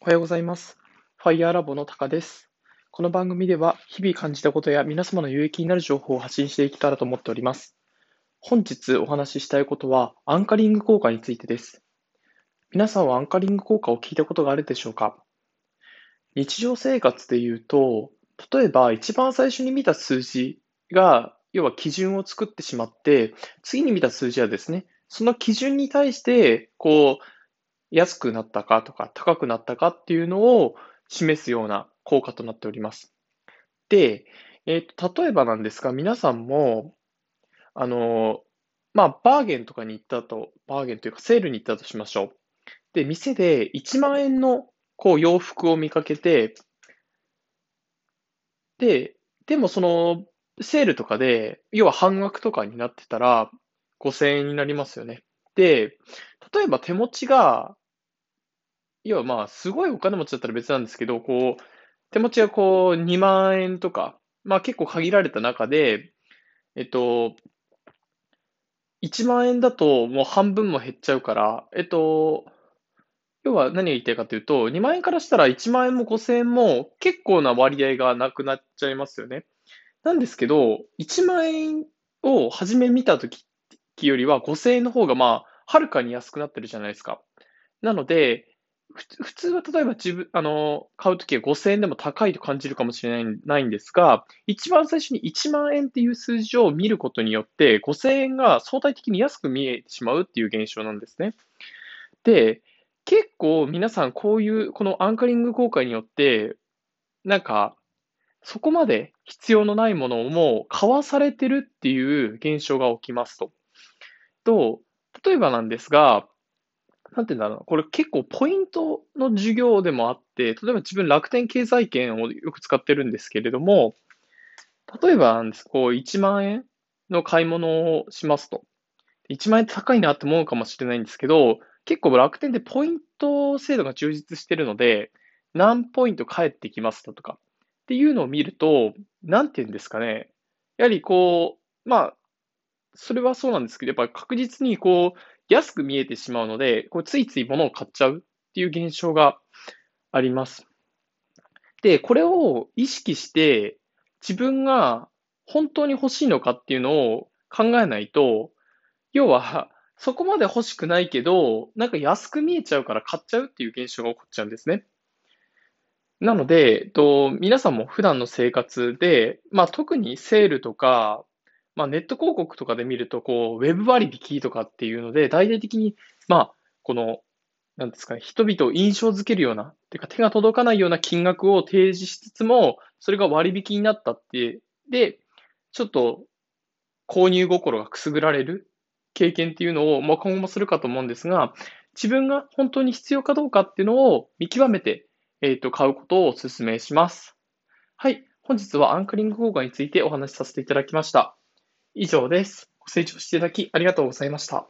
おはようございます。ファイヤーラボのタカです。この番組では、日々感じたことや皆様の有益になる情報を発信していけたらと思っております。本日お話ししたいことは、アンカリング効果についてです。皆さんはアンカリング効果を聞いたことがあるでしょうか？日常生活で言うと、例えば一番最初に見た数字が、要は基準を作ってしまって、次に見た数字はですね、その基準に対して、こう、安くなったかとか高くなったかっていうのを示すような効果となっております。で、えーと、例えばなんですが、皆さんも、あの、まあ、バーゲンとかに行ったと、バーゲンというかセールに行ったとしましょう。で、店で1万円のこう洋服を見かけて、で、でもそのセールとかで、要は半額とかになってたら5000円になりますよね。で、例えば手持ちが、要はまあ、すごいお金持ちだったら別なんですけど、こう、手持ちがこう、2万円とか、まあ結構限られた中で、えっと、1万円だともう半分も減っちゃうから、えっと、要は何が言いたいかというと、2万円からしたら1万円も5000円も結構な割合がなくなっちゃいますよね。なんですけど、1万円を初め見たときよりは5000円の方がまあ、はるかに安くなってるじゃないですか。なので、普通は例えば自分、あの、買うときは5000円でも高いと感じるかもしれないないんですが、一番最初に1万円っていう数字を見ることによって、5000円が相対的に安く見えてしまうっていう現象なんですね。で、結構皆さんこういう、このアンカリング効果によって、なんか、そこまで必要のないものをもう買わされてるっていう現象が起きますと。と、例えばなんですが、なんていうんだろう、これ結構ポイントの授業でもあって、例えば自分楽天経済圏をよく使ってるんですけれども、例えばなんです、こう1万円の買い物をしますと。1万円高いなって思うかもしれないんですけど、結構楽天でポイント制度が充実してるので、何ポイント返ってきますだとか。っていうのを見ると、なんていうんですかね、やはりこう、まあ、それはそうなんですけど、やっぱり確実にこう、安く見えてしまうので、こうついつい物を買っちゃうっていう現象があります。で、これを意識して、自分が本当に欲しいのかっていうのを考えないと、要は、そこまで欲しくないけど、なんか安く見えちゃうから買っちゃうっていう現象が起こっちゃうんですね。なので、と、皆さんも普段の生活で、まあ特にセールとか、まあ、ネット広告とかで見ると、こう、ウェブ割引とかっていうので、大々的に、まあ、この、なんですかね、人々を印象づけるような、てか手が届かないような金額を提示しつつも、それが割引になったって、で、ちょっと購入心がくすぐられる経験っていうのを、まあ、今後もするかと思うんですが、自分が本当に必要かどうかっていうのを見極めて、えっと、買うことをお勧めします。はい。本日はアンカリング効果についてお話しさせていただきました。以上です。ご清聴していただきありがとうございました。